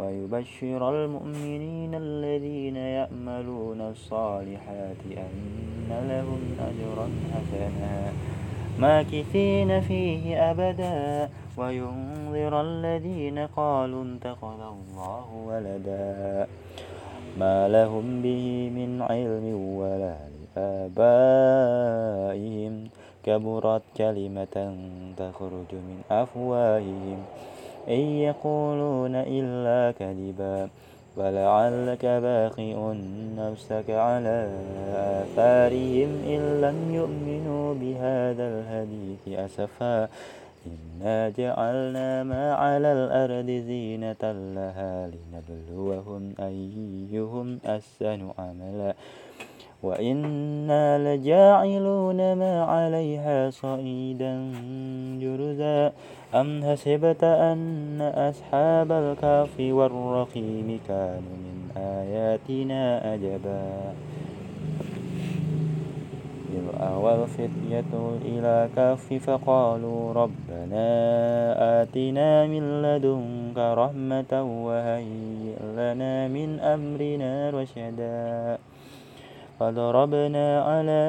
ويبشر المؤمنين الذين يأملون الصالحات أن لهم أجرا حسنا ماكثين فيه أبدا وينذر الذين قالوا اتخذ الله ولدا ما لهم به من علم ولا لآبائهم كبرت كلمة تخرج من أفواههم إن يقولون إلا كذبا فلعلك باخئ نفسك على آثارهم إن لم يؤمنوا بهذا الحديث أسفا إنا جعلنا ما على الأرض زينة لها لنبلوهم أيهم أحسن عملا وإنا لجاعلون ما عليها صعيدا جرزا. أم حسبت أن أصحاب الكهف والرقيم كانوا من آياتنا أجبا. إذ أوى الفتية إلى كهف فقالوا ربنا آتنا من لدنك رحمة وهيئ لنا من أمرنا رشدا. فضربنا على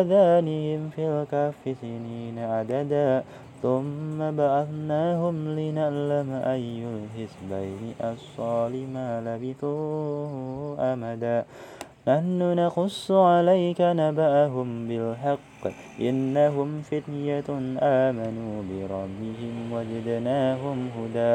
آذانهم في الكهف سنين عددا ثم بعثناهم لنعلم أي الحزبين أحصى ما لبثوا أمدا. نحن نقص عليك نبأهم بالحق إنهم فتية آمنوا بربهم وجدناهم هدى.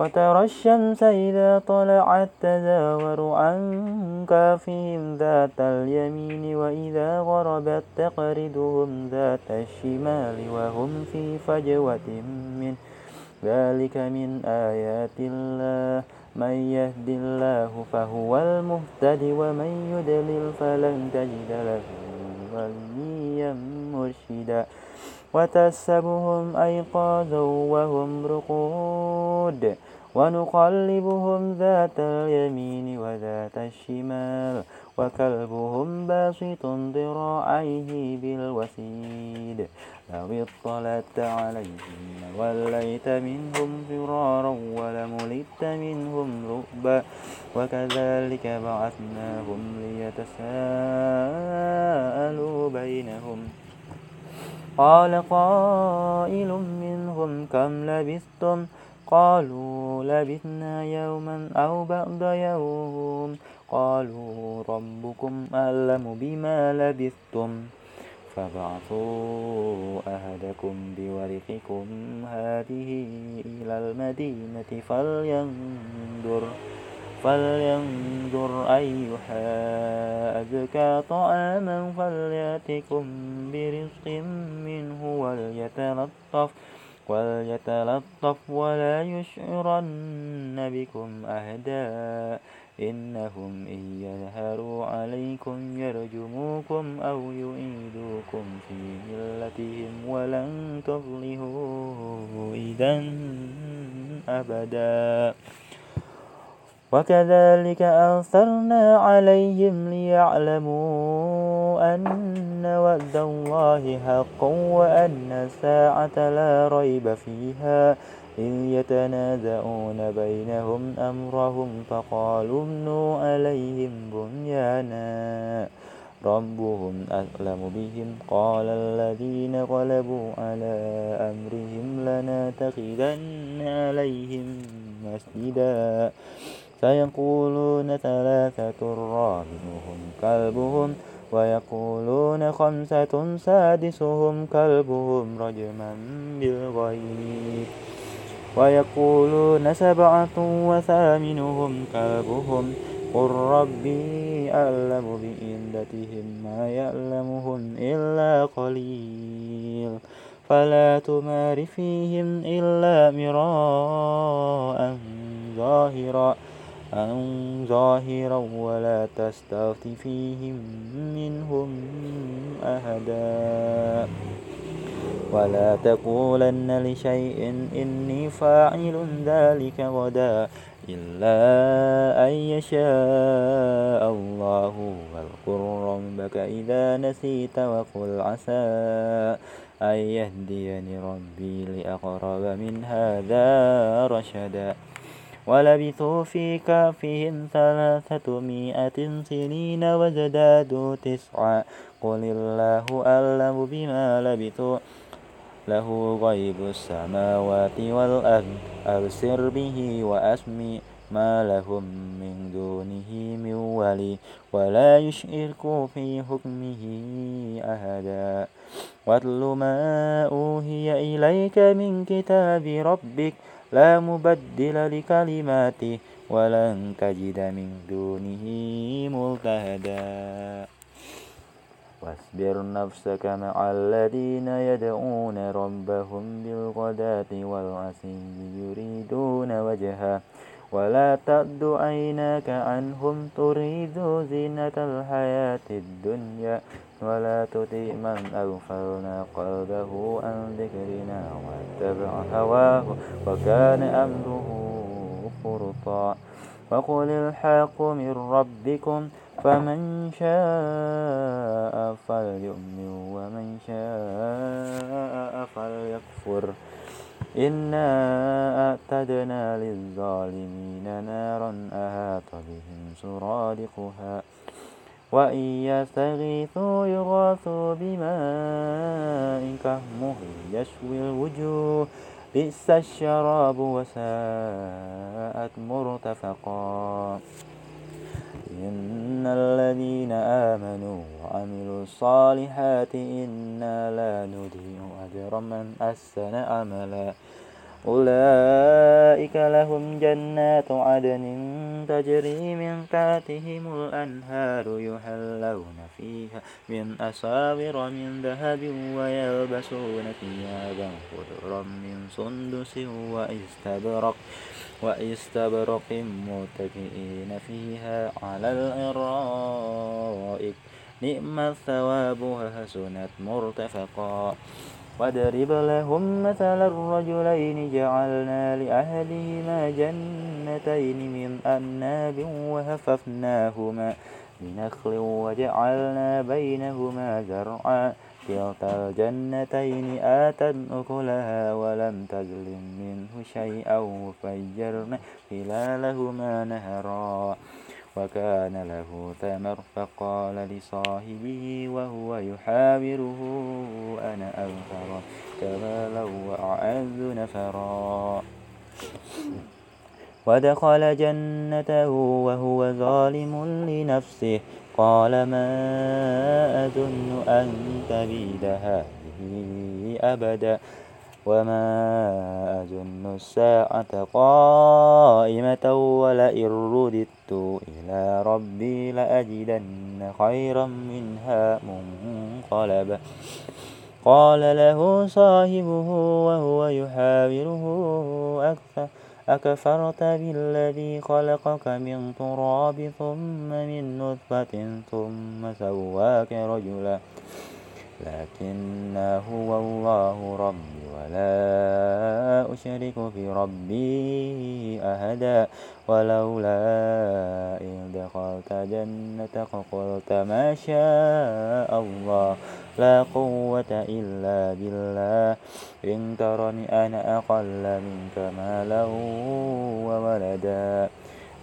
وترى الشمس إذا طلعت تزاور عن كافهم ذات اليمين وإذا غربت تقرضهم ذات الشمال وهم في فجوة من ذلك من آيات الله. من يهد الله فهو المهتد ومن يدلل فلن تجد له وليا مرشدا. وتسبهم أيقاظا وهم رقود. ونقلبهم ذات اليمين وذات الشمال وكلبهم باسط ذراعيه بالوسيد لو اطلعت عليهم وليت منهم فرارا ولملت منهم رؤبا وكذلك بعثناهم ليتساءلوا بينهم قال قائل منهم كم لبثتم قالوا لبثنا يوما أو بعض يوم. قالوا ربكم أعلم بما لبثتم. فابعثوا أهدكم بورقكم هذه إلى المدينة فلينظر فلينظر أيها أزكى طعاما فليأتكم برزق منه وليتلطف وليتلطف ولا يشعرن بكم أهدا إنهم إن يظهروا عليكم يرجموكم أو يعيدوكم في ملتهم ولن تفلحوا إذا أبدا. وكذلك أرسلنا عليهم ليعلموا أن وعد الله حق وأن الساعة لا ريب فيها. إذ يتنازعون بينهم أمرهم فقالوا ابنوا عليهم بنيانا. ربهم أعلم بهم. قال الذين غلبوا على أمرهم لنتخذن عليهم مسجدا. سيقولون ثلاثة رابعهم كلبهم ويقولون خمسة سادسهم كلبهم رجما بالغيب ويقولون سبعة وثامنهم كلبهم قل ربي أعلم بعدتهم ما يعلمهم إلا قليل فلا تمار فيهم إلا مراء ظاهرا أن ظاهرا ولا تستفت فيهم منهم أهدا ولا تقولن لشيء إني فاعل ذلك غدا إلا أن يشاء الله. واذكر ربك إذا نسيت وقل عسى أن يهديني ربي لأقرب من هذا رشدا. ولبثوا في كافهم ثلاثة مئة سنين وزدادوا تسعا. قل الله أعلم بما لبثوا. له غيب السماوات والأرض. أبصر به وأسمي ما لهم من دونه من ولي. ولا يشرك في حكمه أحدا. واتل ما أوهي إليك من كتاب ربك. لا مبدل لكلماته ولن تجد من دونه ملتهدا. واصبر نفسك مع الذين يدعون ربهم بالغداة والعشي يريدون وجهه. ولا تعد عيناك عنهم تريد زينة الحياة الدنيا. ولا تطع من أغفلنا قلبه عن ذكرنا واتبع هواه وكان أمره فرطا وقل الحق من ربكم فمن شاء فليؤمن ومن شاء فليكفر إنا أعتدنا للظالمين نارا أهاط بهم سرادقها وإن يستغيثوا يغاثوا بماء كهمه يشوي الوجوه بئس الشراب وساءت مرتفقا إن الذين آمنوا وعملوا الصالحات إنا لا نضيع أجر من أحسن عملا أولئك لهم جنات عدن تجري من تحتهم الأنهار يحلون فيها من أساور من ذهب ويلبسون ثيابا خضرا من سندس وإستبرق وإستبرق متكئين فيها على الأرائك. نعم الثواب وحسنت مرتفقا. واضرب لهم مثل الرجلين جعلنا لأهلهما جنتين من أناب وهففناهما بنخل وجعلنا بينهما زرعا. كلتا الجنتين آتت أكلها ولم تظلم منه شيئا وفجرنا خلالهما نهرا. وكان له ثمر فقال لصاحبه وهو يحاوره أنا أغفر كمالا وأعز نفرا. ودخل جنته وهو ظالم لنفسه قال ما أظن أن تبيد هذه أبدا. وما أظن الساعة قائمة ولئن رددت إلى ربي لأجدن خيرا منها منقلبا قال له صاحبه وهو يحاوره أكثر أكفرت بالذي خلقك من تراب ثم من نطفة ثم سواك رجلا لكن هو الله ربي ولا أشرك بربي أحدا ولولا إذ دخلت جنتك قلت ما شاء الله لا قوة إلا بالله إن ترني أنا أقل منك مالا وولدا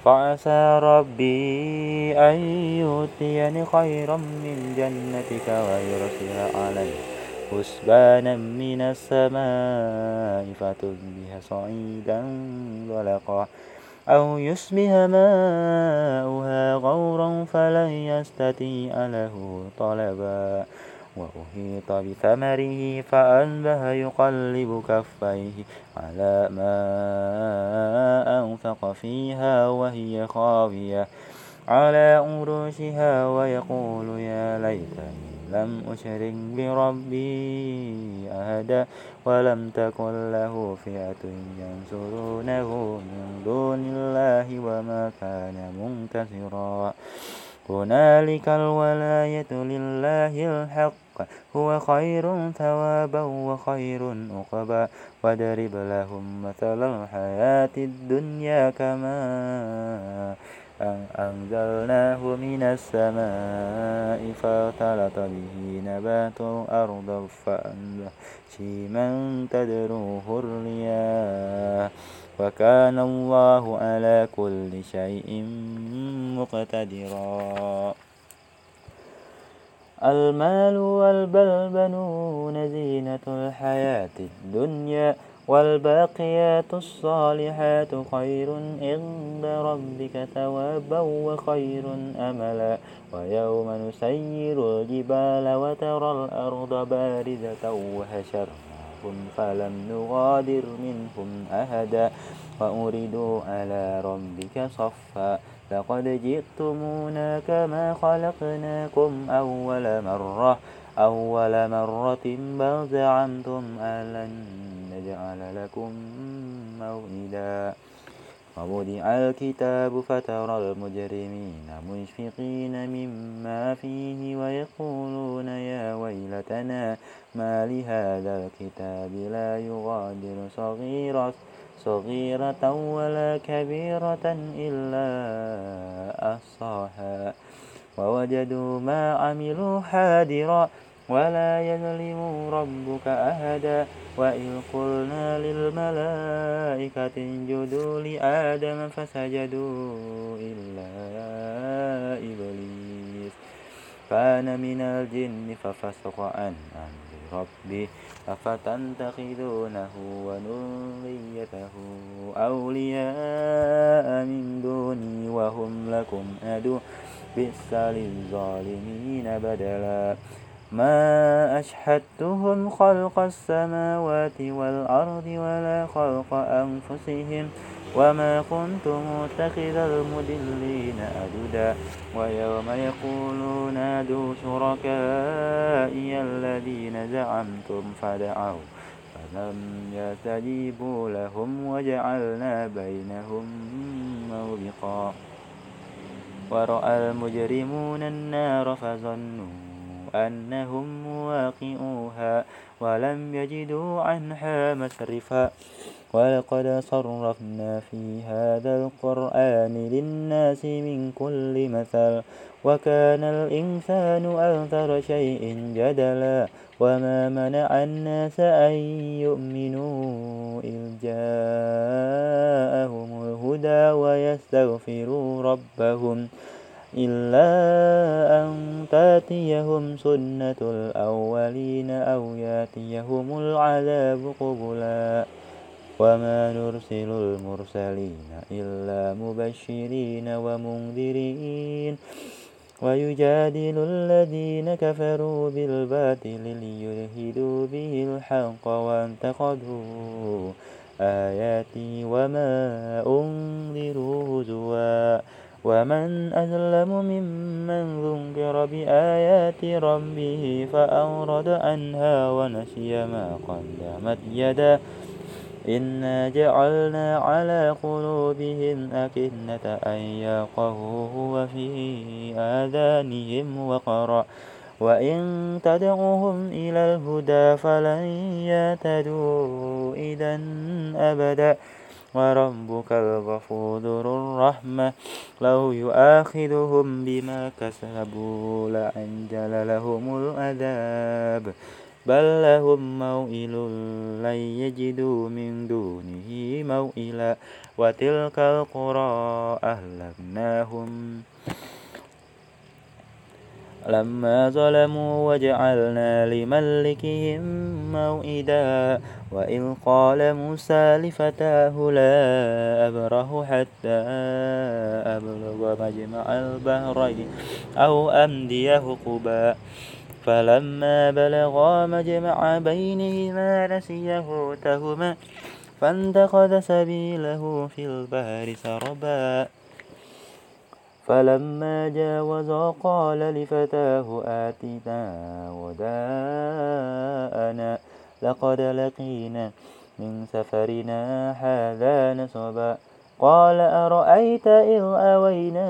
فعسى ربي أن يؤتيني خيرا من جنتك ويرسل علي حسبانا من السماء فتصبح صعيدا ظلقا أو يصبح ماؤها غورا فلن يستطيع له طلبا وأحيط بثمره فأنبه يقلب كفيه على ما أنفق فيها وهي خاوية على عروشها ويقول يا ليتني لم أشرك بربي أهدا ولم تكن له فئة ينصرونه من دون الله وما كان منتصرا هنالك الولاية لله الحق. هو خير ثوابا وخير عقبا. واضرب لهم مثل الحياة الدنيا كما أنزلناه من السماء فاختلط به نبات الأرض فأنبت من تدروه الرياح. وكان الله على كل شيء مقتدرا. المال والبنون زينة الحياة الدنيا والباقيات الصالحات خير عند ربك ثوابا وخير أملا. ويوم نسير الجبال وترى الأرض بارزة وحشرناهم فلم نغادر منهم أحدا وأردوا على ربك صفا لقد جئتمونا كما خلقناكم أول مرة أول مرة بل زعمتم أن نجعل لكم موئدا ووضع الكتاب فترى المجرمين مشفقين مما فيه ويقولون يا ويلتنا ما لهذا الكتاب لا يغادر صغيرة صغيرة ولا كبيرة إلا أحصاها ووجدوا ما عملوا حاضرا ولا يظلم ربك أحدا. وإذ قلنا للملائكة اسجدوا لآدم فسجدوا إلا إبليس. كان من الجن ففسق عن أمر ربه. أفتتخذونه وذريته أولياء من دوني وهم لكم عدو بئس للظالمين بدلا. ما أشهدتهم خلق السماوات والأرض ولا خلق أنفسهم وما كنت متخذ المدلين أددا ويوم يقولون نادوا شركائي الذين زعمتم فدعوا فلم يستجيبوا لهم وجعلنا بينهم موبقا ورأى المجرمون النار فظنوا أنهم مواقعوها ولم يجدوا عنها مسرفا ولقد صرفنا في هذا القرآن للناس من كل مثل وكان الإنسان أكثر شيء جدلا. وما منع الناس أن يؤمنوا إذ جاءهم الهدى ويستغفروا ربهم. إلا أن تأتيهم سنة الأولين أو يأتيهم العذاب قبلا. وما نرسل المرسلين إلا مبشرين ومنذرين. ويجادل الذين كفروا بالباطل ليدهدوا به الحق وانتقدوا آياتي وما أنذروا هزوا. ومن أظلم ممن ذكر بآيات ربه فأورد عنها ونسي ما قدمت يده إنا جعلنا على قلوبهم أكنة أن يقهوه وفي آذانهم وقرا. وإن تدعوهم إلى الهدى فلن يهتدوا إذا أبدا. وربك الغفور الرحمة. لو يؤاخذهم بما كسبوا لعجل لهم العذاب. بل لهم موئل لن يجدوا من دونه موئلا. وتلك القرى أهلكناهم. لما ظلموا وجعلنا لملكهم موئدا. وإذ قال موسى لفتاه لا أبره حتى أبلغ مجمع البحرين أو أمدي قبا. فلما بلغا مجمع بينهما نسي حوتهما فانتقد سبيله في البحر سربا. فلما جاوزا قال لفتاه آتنا وداءنا لقد لقينا من سفرنا هذا نصبا قال أرأيت إذ أوينا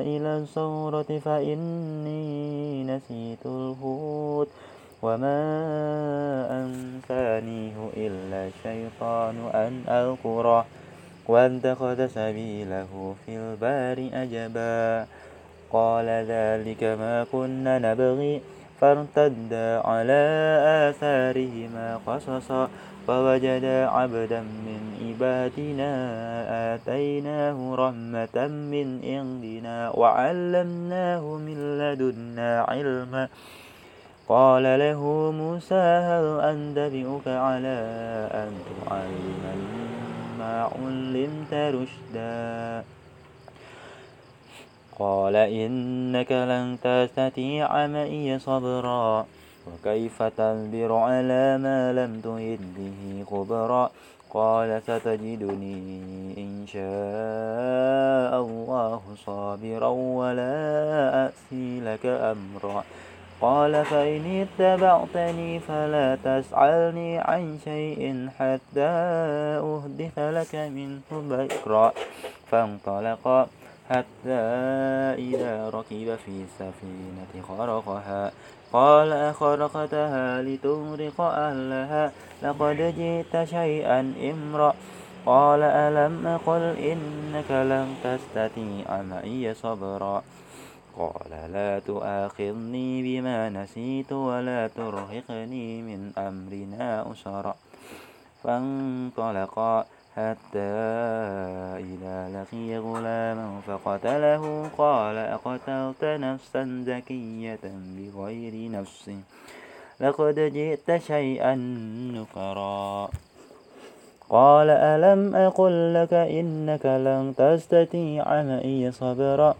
إلى الصورة فإني نسيت الهود وما أنسانيه إلا الشيطان أن أذكره واتخذ سبيله في البار أجبا. قال ذلك ما كنا نبغي. فارتدا على آثارهما قصصا. فوجدا عبدا من عبادنا آتيناه رحمة من عندنا وعلمناه من لدنا علما. قال له موسى هل أنبئك على أن تعلمني ما علمت رشدا. قال إنك لن تستطيع معي صبرا. وكيف تصبر على ما لم تهد به خبرا؟ قال ستجدني إن شاء الله صابرا ولا أأسي لك أمرا. قال فإن اتبعتني فلا تسألني عن شيء حتى أهدث لك منه ذكرا. فانطلقا حتى إذا ركب في السفينة خرقها. قال أخرقتها لتغرق أهلها. لقد جئت شيئا إمرأ. قال ألم أقل إنك لن تستطيع معي صبرا. قال لا تؤاخذني بما نسيت ولا ترهقني من أمرنا أسرا. فانطلقا حتى إذا لقي غلاما فقتله. قال أقتلت نفسا زكية بغير نفس. لقد جئت شيئا نكرا. قال ألم أقل لك إنك لن تستطيع معي صبرا؟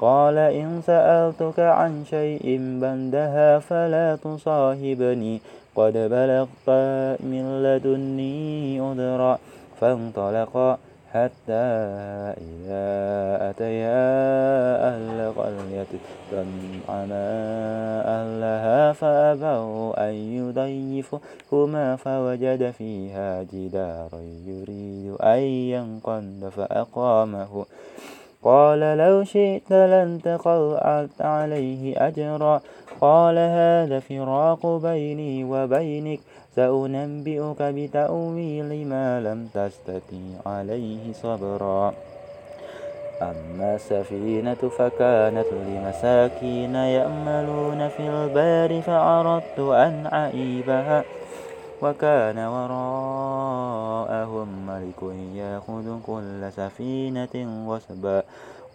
قال إن سألتك عن شيء بندها فلا تصاحبني. قد بلغت من لدني أدرا فانطلقا حتى إذا أتيا أهل قرية. استنعما أهلها فأبوا أن يضيفهما فوجد فيها جدارا يريد أن ينقض فأقامه. قال لو شئت لانتقلت عليه أجرا. قال هذا فراق بيني وبينك سأنبئك بتأويل ما لم تستطيع عليه صبرا. أما السفينة فكانت لمساكين يأملون في البار فأردت أن أعيبها. وكان وراءهم ملك يأخذ كل سفينة غصبا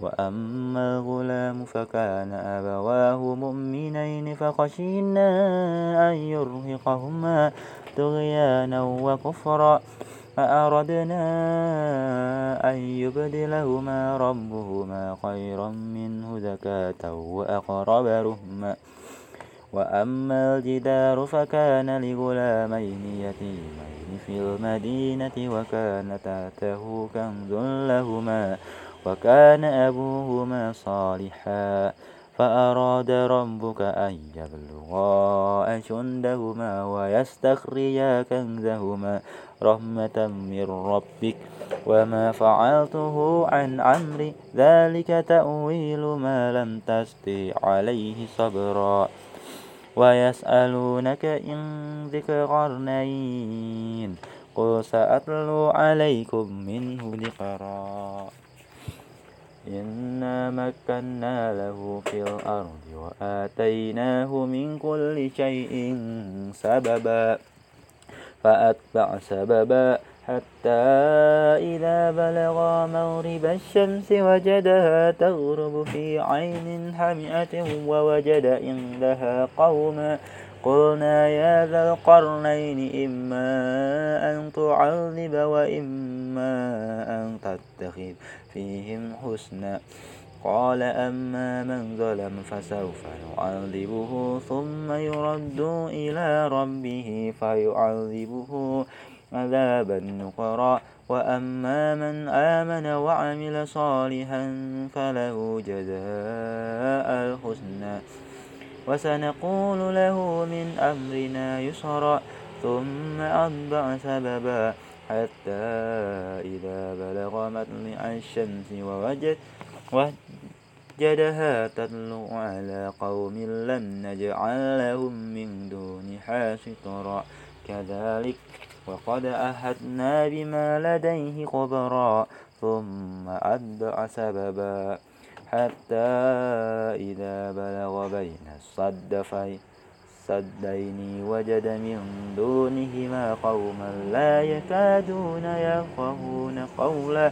وأما الغلام فكان أبواه مؤمنين فخشينا أن يرهقهما طغيانا وكفرا. فأردنا أن يبدلهما ربهما خيرا منه زكاة وأقرب رهما وأما الجدار فكان لغلامين يتيمين في المدينة وكان تحته كنز لهما وكان أبوهما صالحا. فأراد ربك أن يبلغا أشدهما ويستخرجا كنزهما رحمة من ربك. وما فعلته عن أمري ذلك تأويل ما لم تستطع عليه صبرا. ويسألونك إن ذكر قرنين قل سأتلو عليكم منه ذكرا. إنا مكنا له في الأرض وآتيناه من كل شيء سببا. فأتبع سببا حتى إذا بلغ مغرب الشمس وجدها تغرب في عين حمئة ووجد عندها قوما. قلنا يا ذا القرنين إما أن تعذب وإما أن تتخذ فيهم حسنا. قال أما من ظلم فسوف يعذبه ثم يرد إلى ربه فيعذبه. عذابا نقرا وأما من آمن وعمل صالحا فله جزاء الحسنى. وسنقول له من أمرنا يسرا ثم أتبع سببا حتى إذا بلغ مطلع الشمس ووجد وجدها تطلع على قوم لم نجعل لهم من دونها سترا. كذلك وقد أهدنا بما لديه خبرا ثم أتبع سببا حتى إذا بلغ بين الصدفين السدين وجد من دونهما قوما لا يكادون يفقهون قولا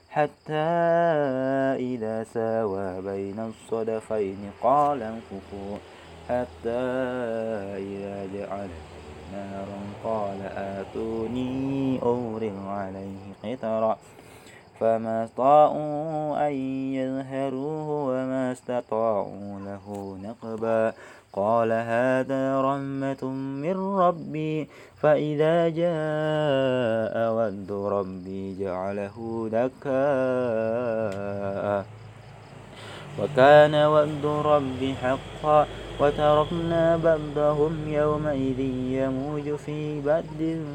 حتى إذا ساوى بين الصدفين قال انفخوا حتى إذا جعل نارا قال آتوني أورغ عليه قطرا فما استطاعوا أن يظهروه وما استطاعوا له نقبا قال هذا رحمة من ربي فإذا جاء ود ربي جعله دكاء وكان ود ربي حقا وتركنا بعضهم يومئذ يموج في بد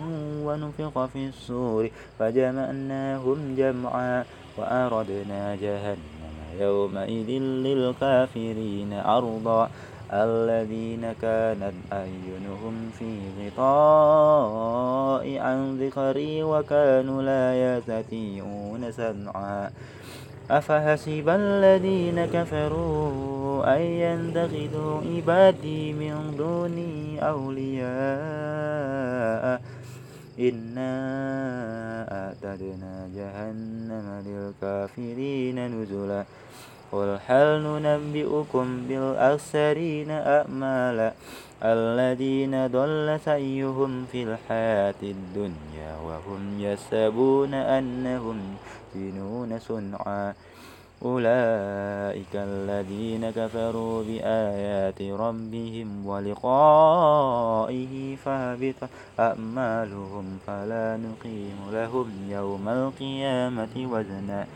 ونفق في السور فجمعناهم جمعا وأردنا جهنم يومئذ للكافرين عرضا الذين كانت أعينهم في غطاء عن ذكري وكانوا لا يستطيعون سمعا. أفحسب الذين كفروا أن ينتخذوا عبادي من دوني أولياء. إنا أعتدنا جهنم للكافرين نزلا. قل هل ننبئكم بالأخسرين أعمالا الذين ضل سعيهم في الحياة الدنيا وهم يحسبون أنهم يحسنون صنعا أولئك الذين كفروا بآيات ربهم ولقائه فهبط أعمالهم فلا نقيم لهم يوم القيامة وزنا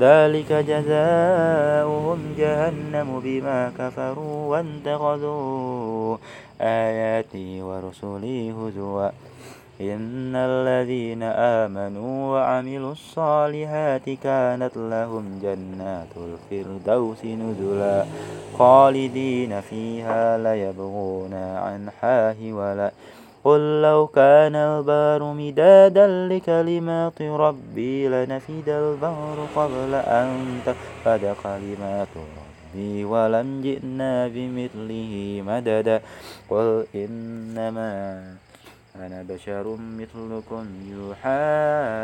ذلك جزاؤهم جهنم بما كفروا واتخذوا آياتي ورسلي هزوا. إن الذين آمنوا وعملوا الصالحات كانت لهم جنات الفردوس نزلا. خالدين فيها ليبغون عن حاه ولا قل لو كان البار مدادا لكلمات ربي لنفد البحر قبل أن تفد كلمات ربي ولم جئنا بمثله مددا. قل إنما أنا بشر مثلكم يوحى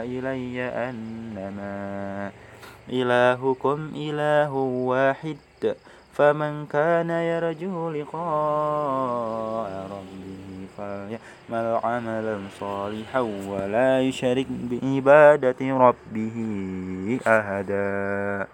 إلي أنما إلهكم إله واحد. فمن كان يرجو لقاء ربه فليعمل عملا صالحا ولا يشرك بعبادة ربه أحدا